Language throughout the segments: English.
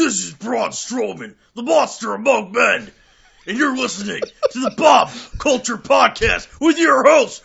This is Braun Strowman, the monster among men, and you're listening to the Bob Culture Podcast with your host.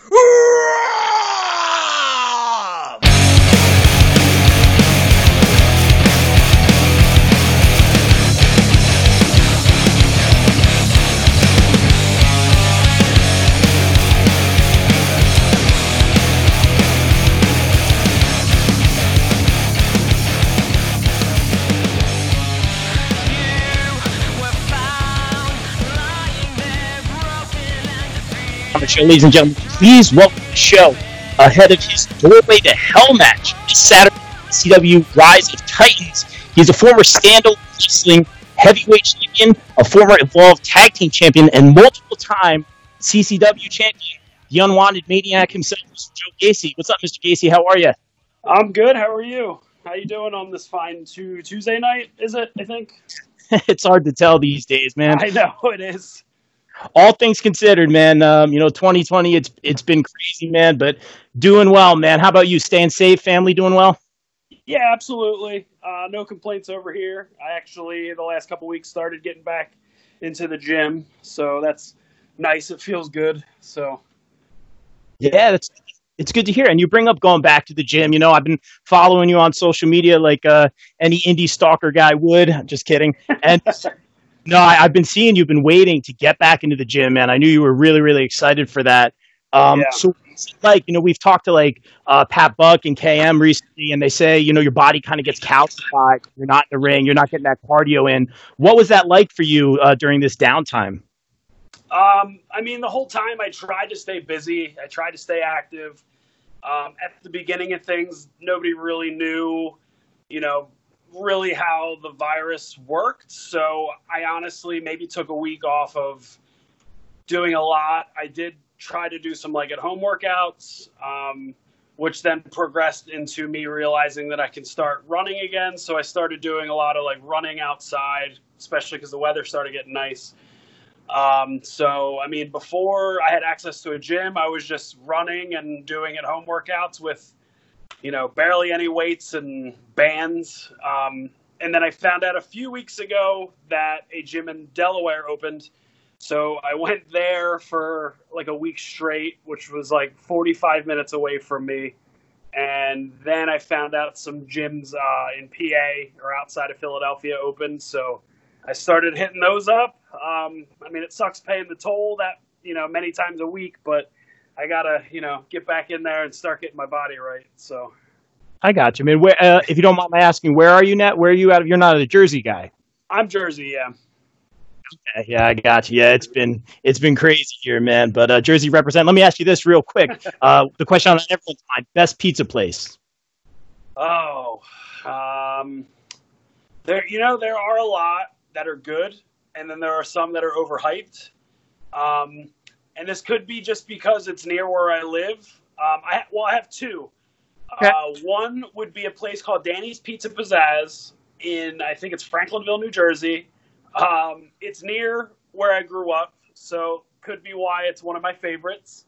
Show, ladies and gentlemen. Please welcome the show ahead of his doorway to hell match this Saturday. TCW Rise of Titans. He's a former Stand Alone Wrestling heavyweight champion, a former Evolve Tag Team champion, and multiple time CZW champion. The unwanted maniac himself, Mr. Joe Gacy. What's up, Mr. Gacy? How are you? I'm good. How are you? How you doing on this fine Tuesday night? Is it? I think. it's hard to tell these days, man. I know it is all things considered, man, um, you know, 2020, it's it's been crazy, man, but doing well, man. How about you? Staying safe, family doing well? Yeah, absolutely. Uh, no complaints over here. I actually, the last couple weeks, started getting back into the gym, so that's nice. It feels good. So, yeah, that's it's good to hear. And you bring up going back to the gym. You know, I've been following you on social media like uh, any indie stalker guy would. Just kidding. And No, I, have been seeing you've been waiting to get back into the gym, man. I knew you were really, really excited for that. Um, yeah. So, like, you know, we've talked to like uh, Pat Buck and KM recently, and they say, you know, your body kind of gets calcified. You're not in the ring. You're not getting that cardio in. What was that like for you uh, during this downtime? Um, I mean, the whole time I tried to stay busy. I tried to stay active. Um, at the beginning of things, nobody really knew, you know, really how the virus worked. So I honestly maybe took a week off of doing a lot. I did try to do some like at home workouts, um, which then progressed into me realizing that I can start running again. So I started doing a lot of like running outside, especially because the weather started getting nice. Um, so, I mean, before I had access to a gym, I was just running and doing at home workouts with you know, barely any weights and bands. Um, and then I found out a few weeks ago that a gym in Delaware opened. So I went there for like a week straight, which was like 45 minutes away from me. And then I found out some gyms uh, in PA or outside of Philadelphia opened. So I started hitting those up. Um, I mean, it sucks paying the toll that, you know, many times a week, but I gotta, you know, get back in there and start getting my body right. So. I got you, man. Where, uh, if you don't mind my asking, where are you now? Where are you at? Of you're not a Jersey guy. I'm Jersey, yeah. Okay, yeah, I got you. Yeah, it's been it's been crazy here, man. But uh, Jersey represent. Let me ask you this real quick. Uh, the question on everyone's mind: best pizza place. Oh, um, there. You know, there are a lot that are good, and then there are some that are overhyped. Um, and this could be just because it's near where I live. Um, I well, I have two. Okay. Uh, one would be a place called Danny's Pizza Pizzazz in I think it's Franklinville, New Jersey. Um, it's near where I grew up, so could be why it's one of my favorites.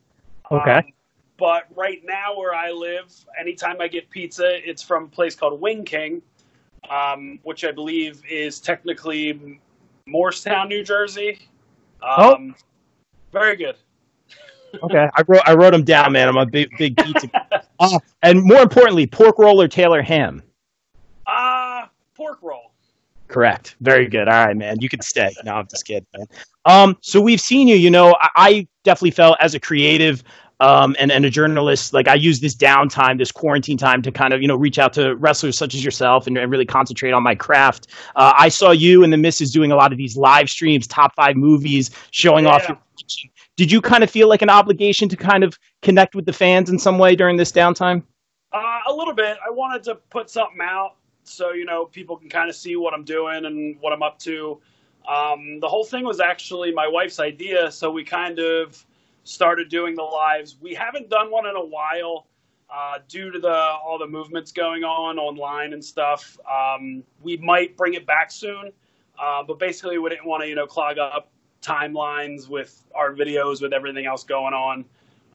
Okay. Um, but right now, where I live, anytime I get pizza, it's from a place called Wing King, um, which I believe is technically Morristown, New Jersey. Oh. Um, oh. Very good. okay, I wrote I wrote them down, man. I'm a big big pizza. uh, and more importantly, pork roll or Taylor ham. Ah, uh, pork roll. Correct. Very good. All right, man. You can stay. No, I'm just kidding, man. Um, so we've seen you. You know, I, I definitely felt as a creative. Um, and, and a journalist, like I use this downtime, this quarantine time to kind of, you know, reach out to wrestlers such as yourself and, and really concentrate on my craft. Uh, I saw you and the missus doing a lot of these live streams, top five movies, showing yeah. off your did you kind of feel like an obligation to kind of connect with the fans in some way during this downtime? Uh, a little bit. I wanted to put something out so you know people can kind of see what I'm doing and what I'm up to. Um, the whole thing was actually my wife's idea, so we kind of started doing the lives. We haven't done one in a while uh, due to the all the movements going on online and stuff. Um, we might bring it back soon, uh, but basically we didn't want to you know clog up timelines with our videos with everything else going on.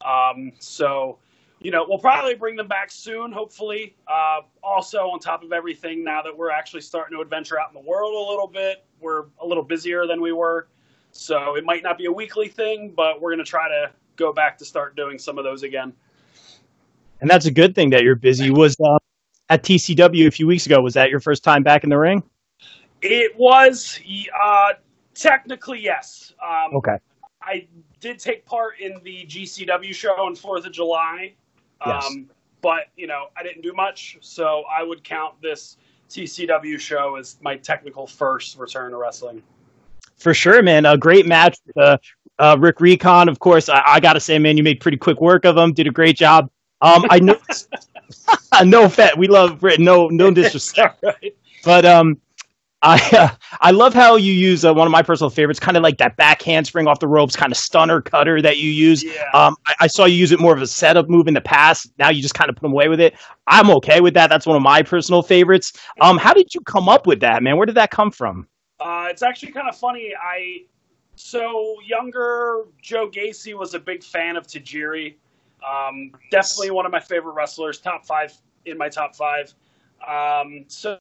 Um, so you know, we'll probably bring them back soon, hopefully. Uh, also, on top of everything, now that we're actually starting to adventure out in the world a little bit, we're a little busier than we were. So it might not be a weekly thing, but we're going to try to go back to start doing some of those again. And that's a good thing that you're busy. Was uh, at TCW a few weeks ago. Was that your first time back in the ring? It was uh, technically yes. Um, okay. I did take part in the GCW show on Fourth of July, Yes. um, but you know I didn't do much, so I would count this TCW show as my technical first return to wrestling. For sure, man. A great match. Uh, uh, Rick Recon, of course. I, I got to say, man, you made pretty quick work of him. Did a great job. Um, I know. no offense. We love Rick. No, no disrespect. right. But um, I uh, I love how you use uh, one of my personal favorites, kind of like that back handspring off the ropes, kind of stunner cutter that you use. Yeah. Um, I, I saw you use it more of a setup move in the past. Now you just kind of put them away with it. I'm okay with that. That's one of my personal favorites. Um, how did you come up with that, man? Where did that come from? Uh, it's actually kind of funny. I so younger Joe Gacy was a big fan of Tajiri. Um, definitely one of my favorite wrestlers. Top five in my top five. Um, so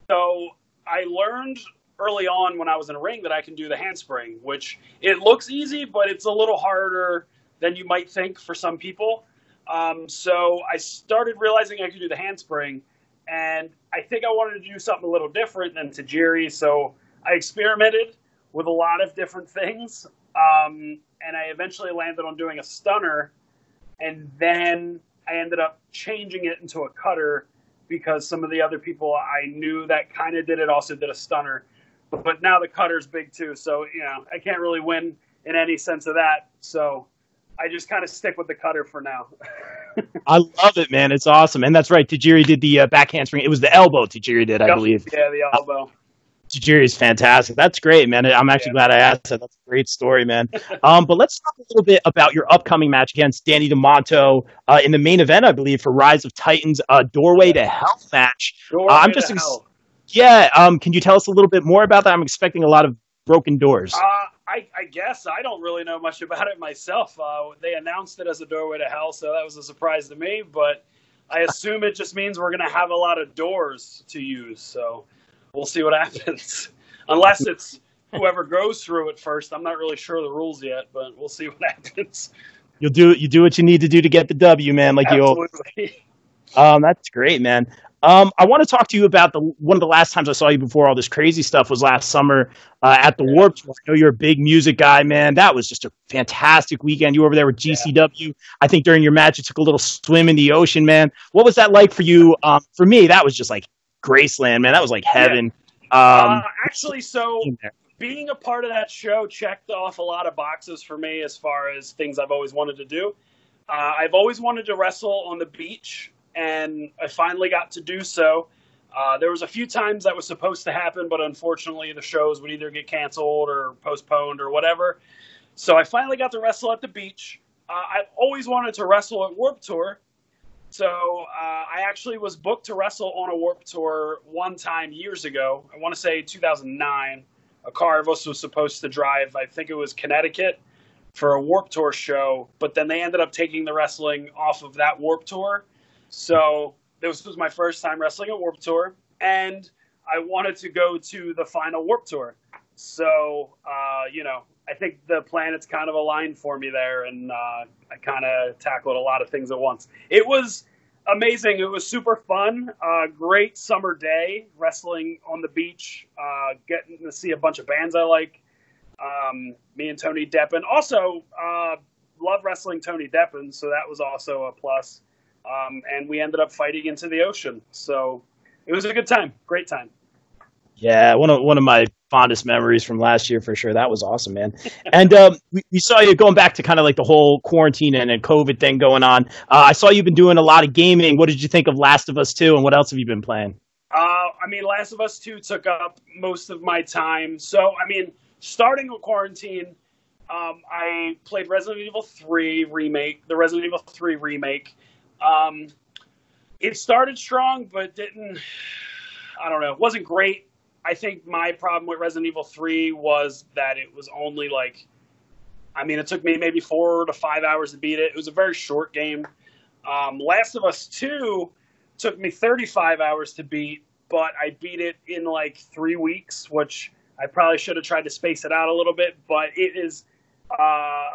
I learned early on when I was in a ring that I can do the handspring, which it looks easy, but it's a little harder than you might think for some people. Um, so I started realizing I could do the handspring, and I think I wanted to do something a little different than Tajiri. So I experimented with a lot of different things, um, and I eventually landed on doing a stunner, and then I ended up changing it into a cutter because some of the other people I knew that kind of did it also did a stunner, but, but now the cutter's big too, so you know I can't really win in any sense of that. So I just kind of stick with the cutter for now. I love it, man. It's awesome. And that's right. Tajiri did the uh, back handspring. It was the elbow Tajiri did, I Yep. believe. Yeah, the elbow. Tajiri is fantastic. That's great, man. I'm actually glad I asked that. That's a great story, man. Um, but let's talk a little bit about your upcoming match against Danny Demanto uh, in the main event, I believe, for Rise of Titans, uh, Doorway to Hell match. Doorway I'm to just ex-. Yeah. Um, can you tell us a little bit more about that? I'm expecting a lot of broken doors. Uh, I, I guess I don't really know much about it myself. Uh, they announced it as a doorway to hell, so that was a surprise to me. But I assume it just means we're going to have a lot of doors to use. So we'll see what happens. Unless it's whoever goes through it first. I'm not really sure of the rules yet, but we'll see what happens. You'll do you do what you need to do to get the W, man. Like you. Um, that's great, man. Um, I want to talk to you about the one of the last times I saw you before all this crazy stuff was last summer uh, at the Warped Tour. I know you're a big music guy, man. That was just a fantastic weekend. You were over there with GCW. I think during your match, you took a little swim in the ocean, man. What was that like for you? Um, for me, that was just like Graceland, man. That was like heaven. uh, Um, actually, so being a part of that show checked off a lot of boxes for me as far as things I've always wanted to do. Uh, I've always wanted to wrestle on the beach, and I finally got to do so. Uh, there was a few times that was supposed to happen, but unfortunately, the shows would either get canceled or postponed or whatever. So I finally got to wrestle at the beach. Uh, I've always wanted to wrestle at Warped Tour. So uh, I actually was booked to wrestle on a Warped Tour one time years ago. I want to say 2009. A car of us was supposed to drive. I think it was Connecticut for a Warped Tour show, but then they ended up taking the wrestling off of that Warped Tour. So this was my first time wrestling at Warped Tour, and I wanted to go to the final Warped Tour. So uh, you know, I think the planets kind of aligned for me there, and uh, I kind of tackled a lot of things at once. It was amazing. It was super fun. Uh, great summer day wrestling on the beach, uh, getting to see a bunch of bands I like. Um, me and Tony Deppen. Also, uh, love wrestling Tony Deppen, so that was also a plus. Um, and we ended up fighting into the ocean. So it was a good time. Great time. Yeah, one of one of my fondest memories from last year for sure. That was awesome, man. And um, we, we saw you going back to kind of like the whole quarantine and, and COVID thing going on. Uh, I saw you've been doing a lot of gaming. What did you think of Last of Us Two, and what else have you been playing? Uh, I mean, Last of Us 2 took up most of my time. So, I mean, starting with quarantine, um, I played Resident Evil 3 remake, the Resident Evil 3 remake. Um, it started strong, but didn't, I don't know, it wasn't great. I think my problem with Resident Evil 3 was that it was only like, I mean, it took me maybe four to five hours to beat it. It was a very short game. Um, Last of Us Two took me 35 hours to beat, but I beat it in like three weeks, which I probably should have tried to space it out a little bit. But it is uh,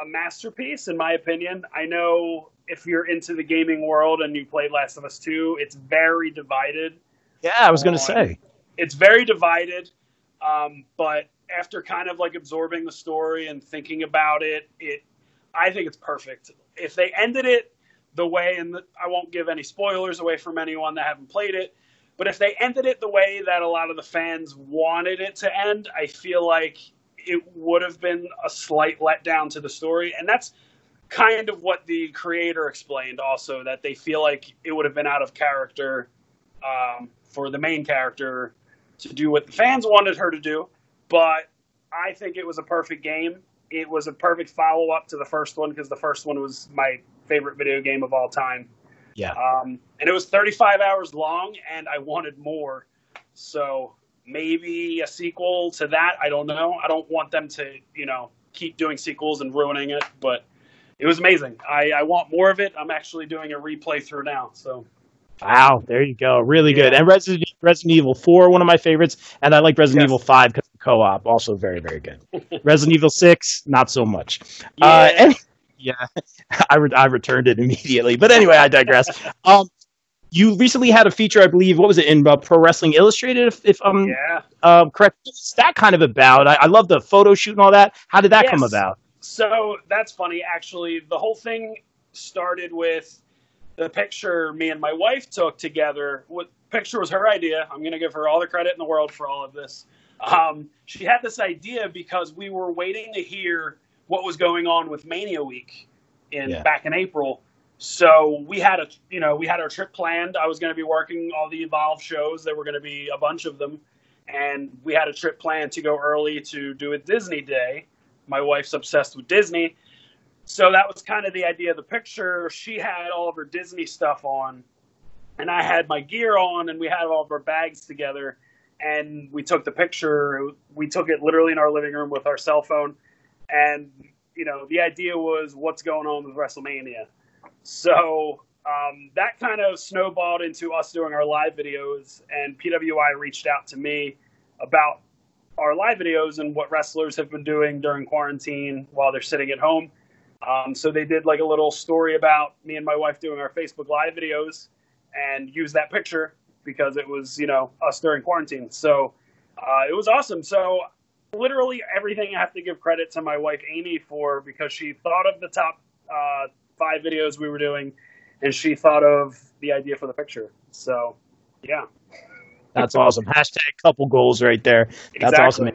a masterpiece, in my opinion. I know if you're into the gaming world and you played Last of Us Two, it's very divided. Yeah, I was going to say. It's very divided um, but after kind of like absorbing the story and thinking about it it i think it's perfect. If they ended it the way and the, i won't give any spoilers away from anyone that haven't played it but if they ended it the way that a lot of the fans wanted it to end i feel like it would have been a slight letdown to the story. And that's kind of what the creator explained also that they feel like it would have been out of character um, for the main character to do what the fans wanted her to do, but I think it was a perfect game. It was a perfect follow up to the first one because the first one was my favorite video game of all time. Yeah. Um, and it was 35 hours long, and I wanted more. So maybe a sequel to that. I don't know. I don't want them to, you know, keep doing sequels and ruining it, but it was amazing. I, I want more of it. I'm actually doing a replay through now. So Wow, there you go. Really good. And Resident, Resident Evil 4, one of my favorites. And I like Resident Yes. Evil 5 because of co op. Also very, very good. Resident Evil 6, not so much. yeah, Uh, and, yeah, I, re- I returned it immediately. But anyway, I digress. um, you recently had a feature, I believe, what was it, in uh, Pro Wrestling Illustrated, if, if I'm yeah. uh, correct? What's that kind of about? I, I love the photo shoot and all that. How did that come about? So that's funny. Actually, the whole thing started with the picture me and my wife took together. What picture was her idea? I'm going to give her all the credit in the world for all of this. Um, she had this idea because we were waiting to hear what was going on with Mania Week in Yeah. back in April. So we had a you know we had our trip planned. I was going to be working all the Evolve shows. There were going to be a bunch of them, and we had a trip planned to go early to do a Disney day. My wife's obsessed with Disney, so that was kind of the idea of the picture. She had all of her Disney stuff on, and I had my gear on, and we had all of our bags together, and we took the picture. We took it literally in our living room with our cell phone, and you know the idea was what's going on with WrestleMania. So um, that kind of snowballed into us doing our live videos, and PWI reached out to me about our live videos and what wrestlers have been doing during quarantine while they're sitting at home. Um, so they did like a little story about me and my wife doing our Facebook live videos and used that picture because it was, you know, us during quarantine. So uh, it was awesome. So literally everything I have to give credit to my wife Amy for because she thought of the top uh, five videos we were doing and she thought of the idea for the picture. So yeah, That's awesome. Hashtag couple goals right there. That's exactly. awesome.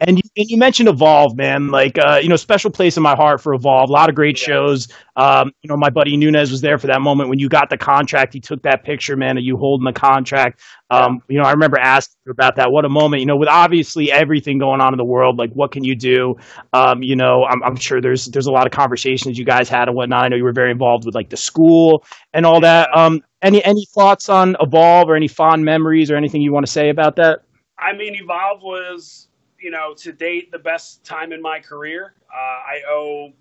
And you, and you mentioned Evolve, man. Like, uh, you know, special place in my heart for Evolve. A lot of great Yeah. shows. Um, you know, my buddy Nunez was there for that moment when you got the contract. He took that picture, man, of you holding the contract. Um, You know, I remember asking you about that. What a moment. You know, with obviously everything going on in the world, like, what can you do? Um, you know, I'm, I'm sure there's there's a lot of conversations you guys had and whatnot. I know you were very involved with like the school and all that. Um, any any thoughts on Evolve or any fond memories or anything you want to say about that? I mean, Evolve was, you know, to date the best time in my career. Uh, I owe,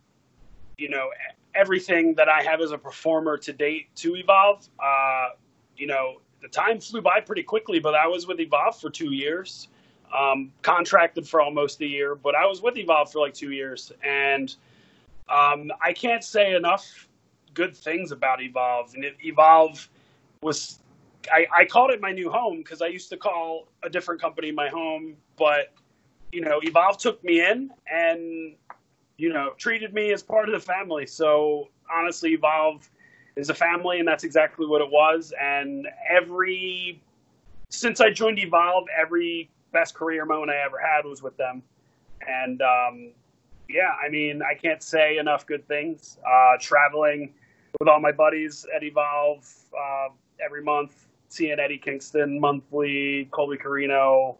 you know, everything that I have as a performer to date to Evolve. Uh, you know, the time flew by pretty quickly, but I was with Evolve for two years, um, contracted for almost a year, but I was with Evolve for like two years. And um, I can't say enough good things about Evolve. And Evolve was I, I called it my new home because I used to call a different company my home, but you know, Evolve took me in and you know treated me as part of the family. So honestly, Evolve is a family, and that's exactly what it was. And every since I joined Evolve, every best career moment I ever had was with them. And um, yeah, I mean, I can't say enough good things. Uh, traveling with all my buddies at Evolve uh, every month, seeing Eddie Kingston monthly, Colby Corino.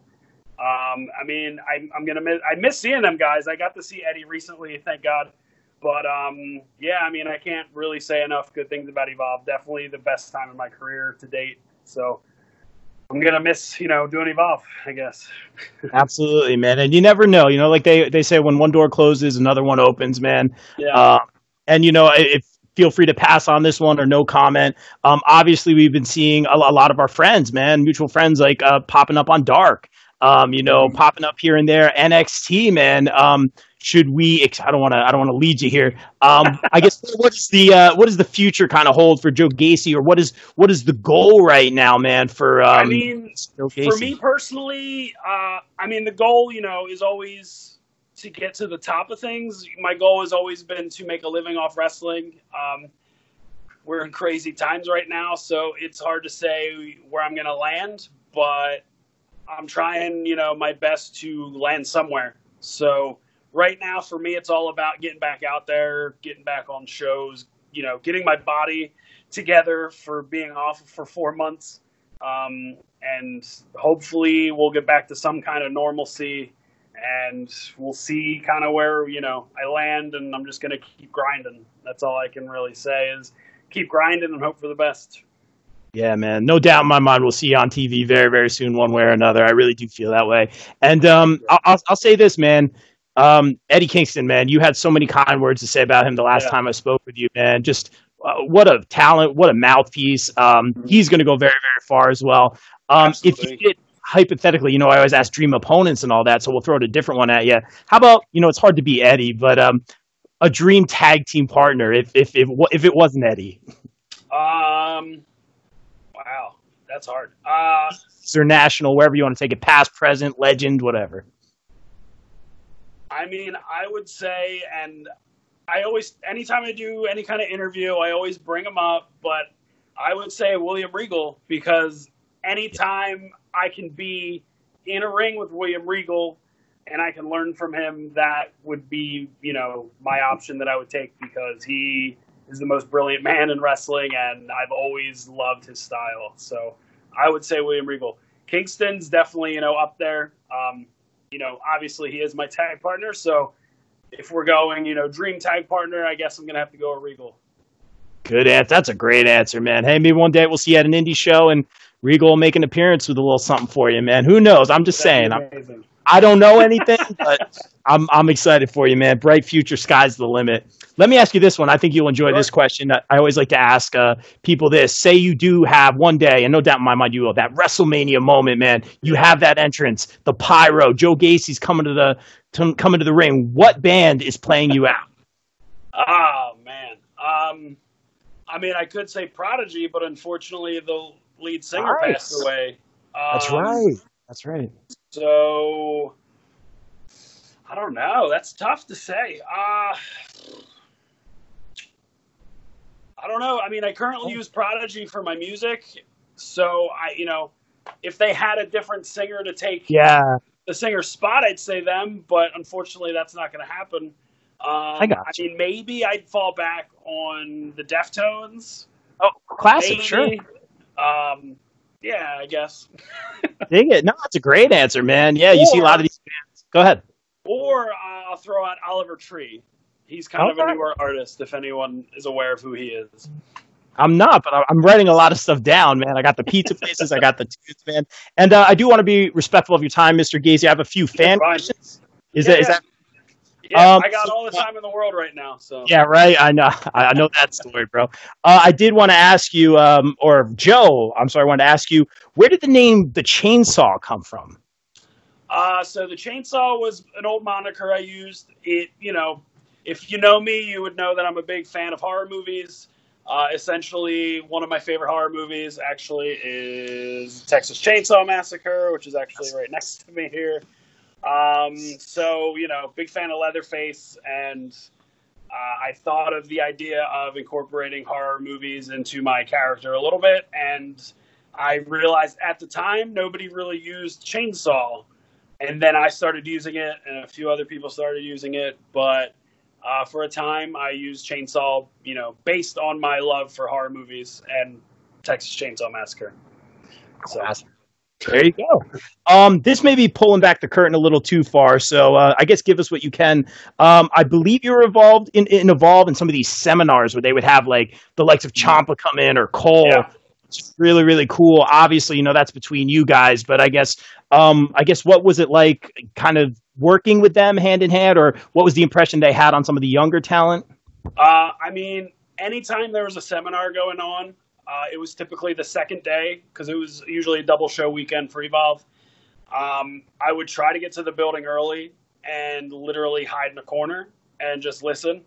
Um, I mean, I, I'm gonna miss. I miss seeing them guys. I got to see Eddie recently, thank God. But um, yeah, I mean, I can't really say enough good things about Evolve. Definitely the best time in my career to date. So I'm gonna miss, you know, doing Evolve. I guess. Absolutely, man. And you never know. You know, like they, they say, when one door closes, another one opens, man. Yeah. Uh, and you know, if feel free to pass on this one or no comment. Um, obviously, we've been seeing a, a, lot of our friends, man, mutual friends, like uh, popping up on Dark. Um, you know, popping up here and there. NXT, man. Um, should we? I don't want to. I don't want to lead you here. Um, I guess what's the uh, what does the future kind of hold for Joe Gacy, or what is what is the goal right now, man? For um, I mean, for me personally, uh, I mean the goal, you know, is always to get to the top of things. My goal has always been to make a living off wrestling. Um, we're in crazy times right now, so it's hard to say where I'm going to land, but I'm trying, you know, my best to land somewhere. So right now for me it's all about getting back out there getting back on shows you know getting my body together for being off for four months. Um, and hopefully we'll get back to some kind of normalcy and we'll see kind of where you know i land and i'm just going to keep grinding. That's all i can really say is keep grinding and hope for the best yeah, man. No doubt in my mind, we'll see you on TV very, very soon, one way or another. I really do feel that way. And um, I'll, I'll, say this, man. Um, Eddie Kingston, man, you had so many kind words to say about him the last yeah. time I spoke with you, man. Just uh, what a talent, what a mouthpiece. Um, mm-hmm. he's going to go very, very far as well. Um, if you get hypothetically, you know, I always ask dream opponents and all that, so we'll throw a different one at you. How about, you know, it's hard to be Eddie, but um, a dream tag team partner if if if, if it wasn't Eddie. Um, that's hard. Uh, or national, wherever you want to take it, past, present, legend, whatever. I mean, I would say, and I always, anytime I do any kind of interview, I always bring him up, but I would say William Regal because anytime I can be in a ring with William Regal and I can learn from him, that would be, you know, my option that I would take because he is the most brilliant man in wrestling and I've always loved his style. So I would say William Regal. Kingston's definitely, you know, up there. Um, you know, obviously he is my tag partner. So if we're going, you know, dream tag partner, I guess I'm going to have to go a Regal. Good answer. That's a great answer, man. Hey, maybe one day we'll see you at an indie show and Regal will make an appearance with a little something for you, man. Who knows? I'm just That'd saying. I'm, don't know anything, but I'm I'm excited for you, man. Bright future, sky's the limit. Let me ask you this one. I think you'll enjoy this question. I always like to ask uh, people this. Say you do have one day, and no doubt in my mind you will, that WrestleMania moment, man. You have that entrance, the pyro. Joe Gacy's coming to the to, coming to the ring. What band is playing you out? Oh man. Um, I mean, I could say Prodigy, but unfortunately, the lead singer nice. passed away. Um, That's right. That's right. So I don't know. That's tough to say. Uh, I don't know. I mean, I currently use Prodigy for my music, so I, you know, if they had a different singer to take yeah the singer's spot, I'd say them. But unfortunately, that's not going to happen. Um, I got. I mean, maybe I'd fall back on the Deftones. Oh, classic, maybe. sure. Um, yeah, I guess. Dig it. No, it's a great answer, man. Yeah, you see a lot of these bands. Go ahead. Or uh, I'll throw out Oliver Tree. He's kind okay. of a newer artist, if anyone is aware of who he is. I'm not, but I'm writing a lot of stuff down, man. I got the pizza places, I got the tunes, man, and uh, I do want to be respectful of your time, Mr. Gacy. I have a few fan questions. Is yeah, that is that yeah, um, I got all the time in the world right now. So yeah, right. I know. I know that story, bro. Uh, I did want to ask you, um, or Joe. I'm sorry. I wanted to ask you, where did the name the chainsaw come from? Uh, so the chainsaw was an old moniker I used. It, you know, if you know me, you would know that I'm a big fan of horror movies. Uh, essentially, one of my favorite horror movies actually is Texas Chainsaw Massacre, which is actually right next to me here. Um, so, you know, big fan of Leatherface, and uh, I thought of the idea of incorporating horror movies into my character a little bit, and I realized at the time nobody really used chainsaw, and then I started using it, and a few other people started using it, but uh, for a time I used chainsaw, you know, based on my love for horror movies and Texas Chainsaw Massacre. So. There you go. Um, this may be pulling back the curtain a little too far, so uh, I guess give us what you can. Um, I believe you were involved in, in involved in some of these seminars where they would have like the likes of Ciampa come in or Cole. Yeah. It's really really cool. Obviously, you know that's between you guys, but I guess um, I guess what was it like, kind of working with them hand in hand, or what was the impression they had on some of the younger talent? Uh, I mean, anytime there was a seminar going on, uh, it was typically the second day because it was usually a double show weekend for Evolve. Um, I would try to get to the building early and literally hide in a corner and just listen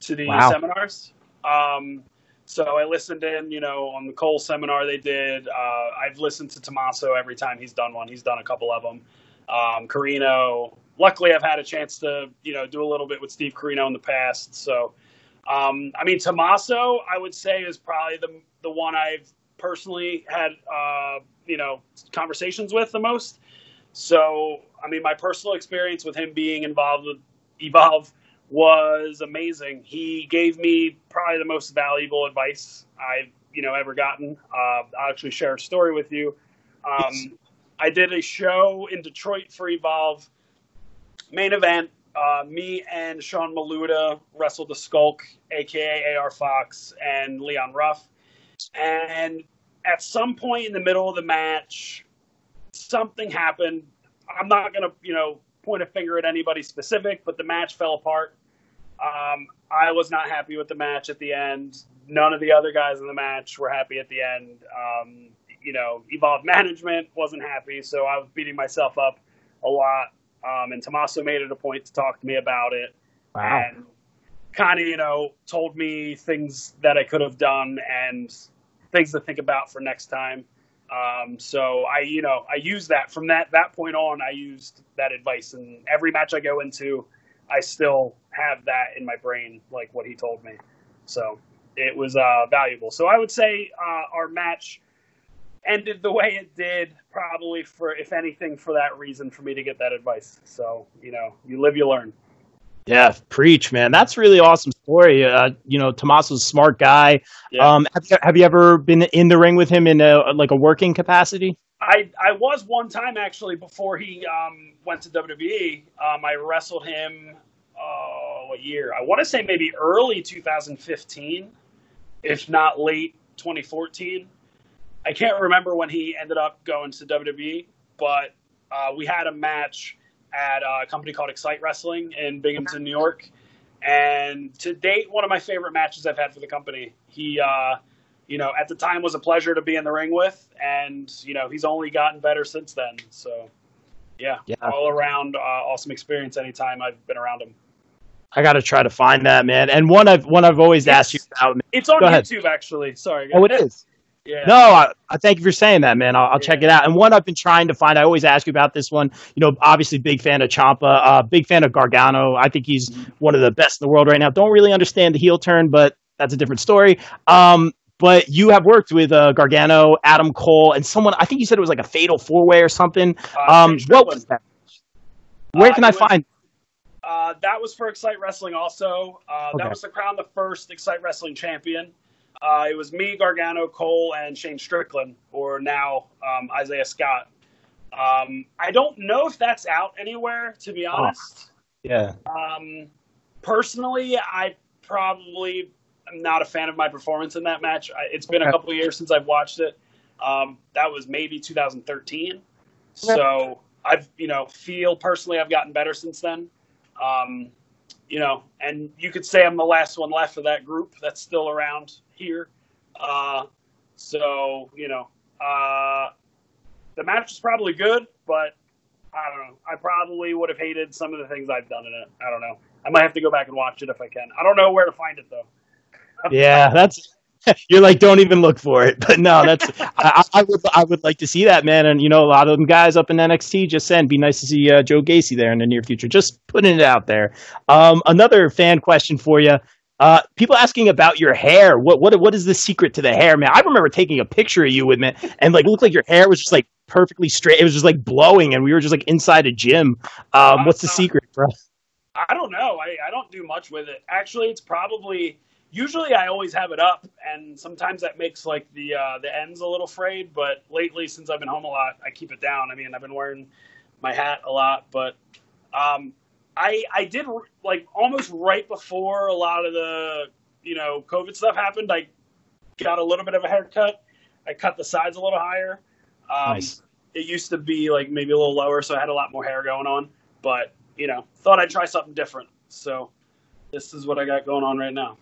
to the Wow. seminars. Um, so I listened in, you know, on the Cole seminar they did. Uh, I've listened to Tommaso every time he's done one. He's done a couple of them. Um, Corino. Luckily, I've had a chance to, you know, do a little bit with Steve Corino in the past. So, um, I mean, Tommaso, I would say, is probably the the one I've personally had, uh, you know, conversations with the most. So, I mean, my personal experience with him being involved with Evolve was amazing. He gave me probably the most valuable advice I've, you know, ever gotten. Uh, I'll actually share a story with you. Um, I did a show in Detroit for Evolve, main event. Uh, me and Sean Maluta wrestled the Skulk, aka AR Fox, and Leon Ruff. And at some point in the middle of the match, something happened. I'm not going to, you know, point a finger at anybody specific, but the match fell apart. Um, I was not happy with the match at the end. None of the other guys in the match were happy at the end. Um, you know, Evolve Management wasn't happy, so I was beating myself up a lot. Um, and Tommaso made it a point to talk to me about it Wow. and kind of, you know, told me things that I could have done and things to think about for next time. Um, so I, you know, I used that from that that point on. I used that advice, and every match I go into, I still have that in my brain, like what he told me. So it was uh, valuable. So I would say uh, our match ended the way it did, probably for, if anything, for that reason, for me to get that advice. So you know, you live, you learn. Yeah, preach, man. That's really awesome story. Uh, you know, Tommaso's a smart guy. Yeah. Um, have you, have you ever been in the ring with him in a like a working capacity? I I was one time actually before he um, went to WWE. Um, I wrestled him. Uh, what year? I want to say maybe early 2015, if not late 2014. I can't remember when he ended up going to WWE, but uh, we had a match at a company called Excite Wrestling in Binghamton, New York. And to date, one of my favorite matches I've had for the company. He, uh, you know, at the time was a pleasure to be in the ring with, and you know, he's only gotten better since then. So, yeah, Yeah. all around uh, awesome experience anytime I've been around him. I got to try to find that, man. And one I've one I've always asked you about. It's on Go ahead. YouTube, actually. Sorry. Oh, it is. Yeah. No, I, I thank you for saying that, man. I'll, I'll check it out. And one I've been trying to find, I always ask you about this one. You know, obviously, big fan of Ciampa, uh, big fan of Gargano. I think he's one of the best in the world right now. Don't really understand the heel turn, but that's a different story. Um, but you have worked with uh, Gargano, Adam Cole, and someone. I think you said it was like a fatal four way or something. Uh, Um, what was that? Where Uh, can I was- find? Uh, that was for Excite Wrestling also. Uh, Okay. That was to crown the first Excite Wrestling champion. Uh, it was me, Gargano, Cole, and Shane Strickland, or now um, Isaiah Scott. Um, I don't know if that's out anywhere, to be honest. Yeah. Um, personally, I probably am not a fan of my performance in that match. I, it's been a couple of years since I've watched it. Um, that was maybe 2013. So I've, you know, feel personally I've gotten better since then. Um, you know, and you could say I'm the last one left of that group that's still around here. Uh, so, you know, uh, the match was probably good, but I don't know. I probably would have hated some of the things I've done in it. I don't know. I might have to go back and watch it if I can. I don't know where to find it though. Yeah, that's you're like don't even look for it. But no, that's I, I would I would like to see that man. And you know, a lot of them guys up in NXT just saying, be nice to see uh, Joe Gacy there in the near future. Just putting it out there. Um, another fan question for you. Uh, people asking about your hair. What what what is the secret to the hair, man? I remember taking a picture of you with man, and like it looked like your hair was just like perfectly straight. It was just like blowing, and we were just like inside a gym. Um, what's the secret, bro? I don't know. I, I don't do much with it. Actually, it's probably usually I always have it up, and sometimes that makes like the uh, the ends a little frayed. But lately, since I've been home a lot, I keep it down. I mean, I've been wearing my hat a lot, but um, I I did like almost right before a lot of the you know COVID stuff happened. I got a little bit of a haircut. I cut the sides a little higher. Um, Nice. It used to be like maybe a little lower, so I had a lot more hair going on. But you know, thought I'd try something different. So this is what I got going on right now.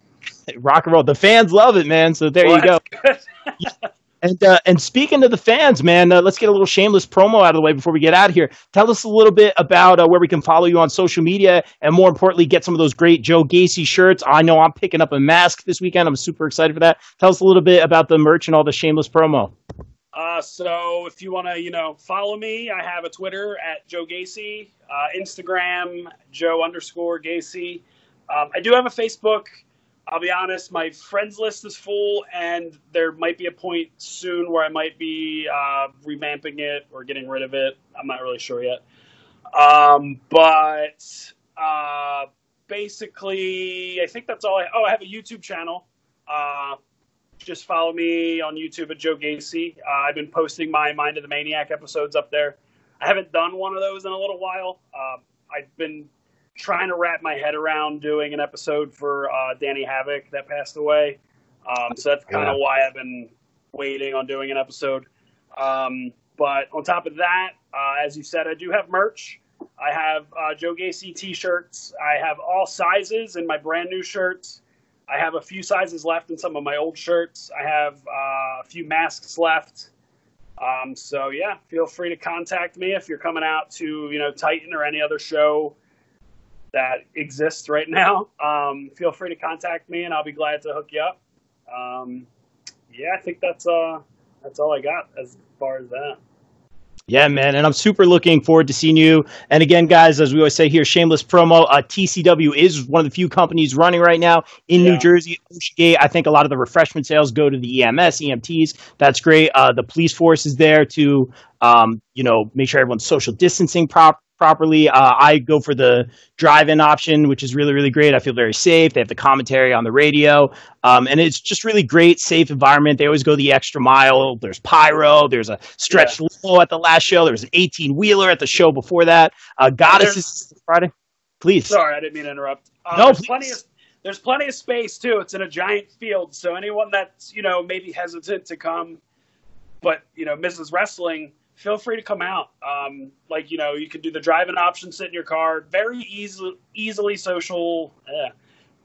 Rock and roll. The fans love it, man. So there Well, you go. And uh, and speaking to the fans, man, uh, let's get a little shameless promo out of the way before we get out of here. Tell us a little bit about uh, where we can follow you on social media, and more importantly, get some of those great Joe Gacy shirts. I know I'm picking up a mask this weekend. I'm super excited for that. Tell us a little bit about the merch and all the shameless promo. Uh, so if you want to, you know, follow me, I have a Twitter at Joe Gacy, uh, Instagram Joe underscore Gacy. Um, I do have a Facebook. I'll be honest, my friends list is full, and there might be a point soon where I might be uh, revamping it or getting rid of it. I'm not really sure yet. Um, but uh, basically, I think that's all. I, oh, I have a YouTube channel. Uh, just follow me on YouTube at Joe Gacy. Uh, I've been posting my Mind of the Maniac episodes up there. I haven't done one of those in a little while. Uh, I've been trying to wrap my head around doing an episode for uh, Danny Havoc that passed away. Um, so that's kind of Yeah. why I've been waiting on doing an episode. Um, but on top of that, uh, as you said, I do have merch. I have uh, Joe Gacy t-shirts. I have all sizes in my brand new shirts. I have a few sizes left in some of my old shirts. I have uh, a few masks left. Um, so yeah, feel free to contact me if you're coming out to you know Titan or any other show that exists right now. Um, feel free to contact me, and I'll be glad to hook you up. Um, yeah, I think that's uh that's all I got as far as that. Yeah, man, and I'm super looking forward to seeing you. And again, guys, as we always say here, shameless promo. Uh, TCW is one of the few companies running right now in New Jersey. Oceangate. I think a lot of the refreshment sales go to the EMS, EMTs. That's great. Uh, the police force is there to, um, you know, make sure everyone's social distancing prop- properly. Uh, I go for the drive-in option, which is really, really great. I feel very safe. They have the commentary on the radio, um, and it's just really great, safe environment. They always go the extra mile. There's pyro. There's a stretched limo at the last show. There was an 18 wheeler at the show before that. Uh, Goddess is Friday. Please. Sorry, I didn't mean to interrupt. Um, No, there's please. plenty of there's plenty of space too. It's in a giant field, so anyone that's you know maybe hesitant to come, but you know Mrs. Wrestling, feel free to come out. Um, like you know, you can do the driving option, sit in your car, very easily easily social, eh,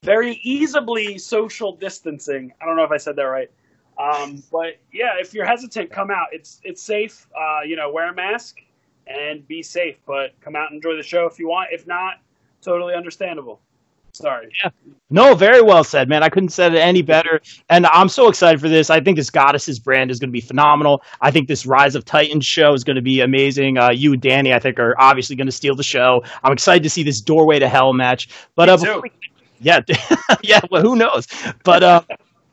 very easily social distancing. I don't know if I said that right. Um, but yeah, if you're hesitant, come out. It's it's safe. Uh, you know, wear a mask and be safe. But come out and enjoy the show if you want. If not, totally understandable. Sorry. Yeah. No, very well said, man. I couldn't said it any better. And I'm so excited for this. I think this Goddesses brand is going to be phenomenal. I think this Rise of Titans show is going to be amazing. Uh, you and Danny, I think, are obviously going to steal the show. I'm excited to see this Doorway to Hell match. But uh, yeah, yeah. Well, who knows? But uh,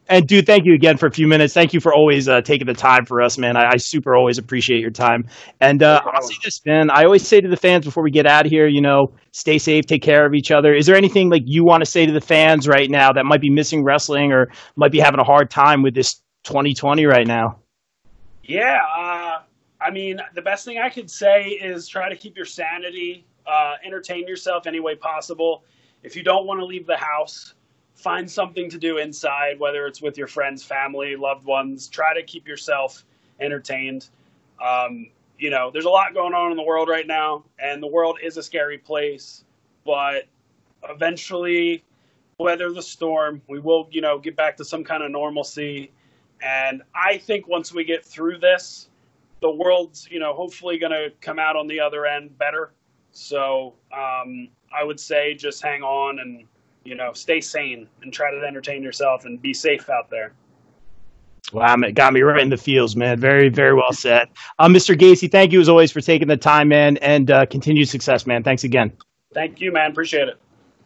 and dude, thank you again for a few minutes. Thank you for always uh, taking the time for us, man. I, I super always appreciate your time. And uh, I'll say this, man. I always say to the fans before we get out of here, you know, stay safe, take care of each other. Is there anything like you want to say to the fans right now that might be missing wrestling or might be having a hard time with this 2020 right now? Yeah, uh, I mean, the best thing I could say is try to keep your sanity, uh, entertain yourself any way possible. If you don't want to leave the house, find something to do inside, whether it's with your friends, family, loved ones. Try to keep yourself entertained. Um, you know, there's a lot going on in the world right now, and the world is a scary place, but eventually, weather the storm. We will, you know, get back to some kind of normalcy. And I think once we get through this, the world's, you know, hopefully going to come out on the other end better. So um, I would say just hang on and, you know, stay sane and try to entertain yourself and be safe out there. Wow, man, got me right in the feels, man. Very, very well said. Uh, Mr. Gacy, thank you as always for taking the time, man, and uh, continued success, man. Thanks again. Thank you, man. Appreciate it.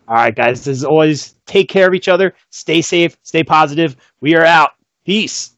All right, guys, as always, take care of each other, stay safe, stay positive. We are out. Peace.